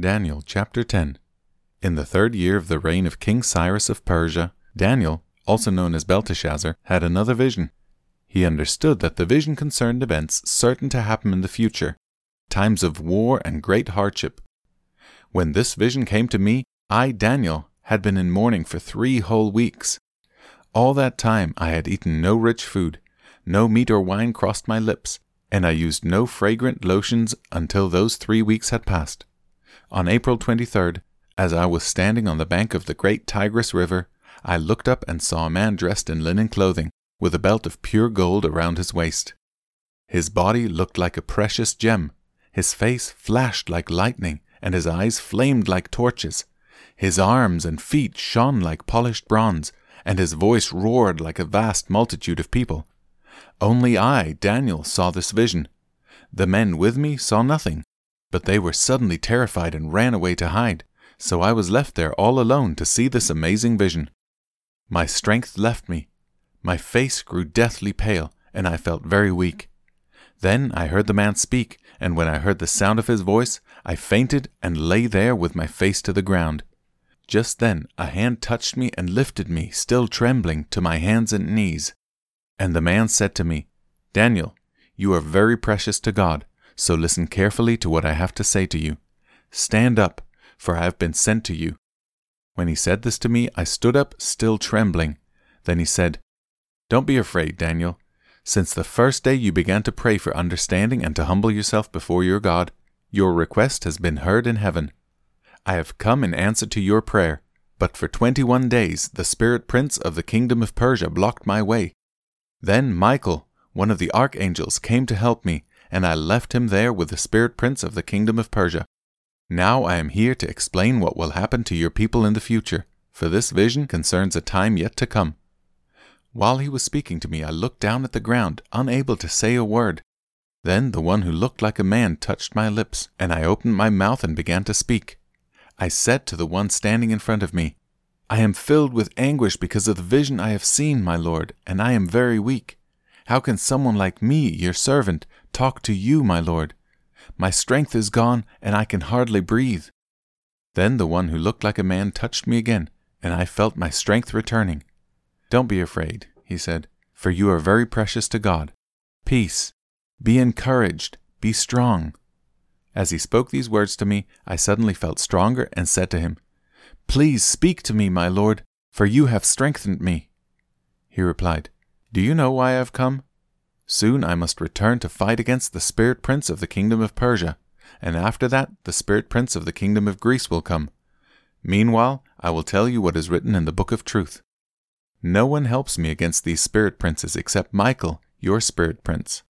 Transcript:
Daniel chapter 10. In the third year of the reign of King Cyrus of Persia, Daniel, also known as Belteshazzar, had another vision. He understood that the vision concerned events certain to happen in the future, times of war and great hardship. When this vision came to me, I, Daniel, had been in mourning for three whole weeks. All that time I had eaten no rich food, no meat or wine crossed my lips, and I used no fragrant lotions until those three weeks had passed. On April 23rd, as I was standing on the bank of the great Tigris River, I looked up and saw a man dressed in linen clothing, with a belt of pure gold around his waist. His body looked like a precious gem, his face flashed like lightning, and his eyes flamed like torches. His arms and feet shone like polished bronze, and his voice roared like a vast multitude of people. Only I, Daniel, saw this vision. The men with me saw nothing, but they were suddenly terrified and ran away to hide, so I was left there all alone to see this amazing vision. My strength left me. My face grew deathly pale, and I felt very weak. Then I heard the man speak, and when I heard the sound of his voice, I fainted and lay there with my face to the ground. Just then a hand touched me and lifted me, still trembling, to my hands and knees. And the man said to me, Daniel, you are very precious to God. So listen carefully to what I have to say to you. Stand up, for I have been sent to you. When he said this to me, I stood up, still trembling. Then he said, Don't be afraid, Daniel. Since the first day you began to pray for understanding and to humble yourself before your God, your request has been heard in heaven. I have come in answer to your prayer, but for twenty one days the spirit prince of the kingdom of Persia blocked my way. Then Michael, one of the archangels, came to help me and I left him there with the spirit prince of the kingdom of Persia. Now I am here to explain what will happen to your people in the future, for this vision concerns a time yet to come. While he was speaking to me, I looked down at the ground, unable to say a word. Then the one who looked like a man touched my lips, and I opened my mouth and began to speak. I said to the one standing in front of me, I am filled with anguish because of the vision I have seen, my Lord, and I am very weak. How can someone like me, your servant, talk to you, my Lord? My strength is gone, and I can hardly breathe. Then the one who looked like a man touched me again, and I felt my strength returning. Don't be afraid, he said, for you are very precious to God. Peace. Be encouraged. Be strong. As he spoke these words to me, I suddenly felt stronger and said to him, Please speak to me, my Lord, for you have strengthened me. He replied, Do you know why I have come? Soon I must return to fight against the spirit prince of the kingdom of Persia, and after that the spirit prince of the kingdom of Greece will come. Meanwhile, I will tell you what is written in the book of truth. No one helps me against these spirit princes except Michael, your spirit prince.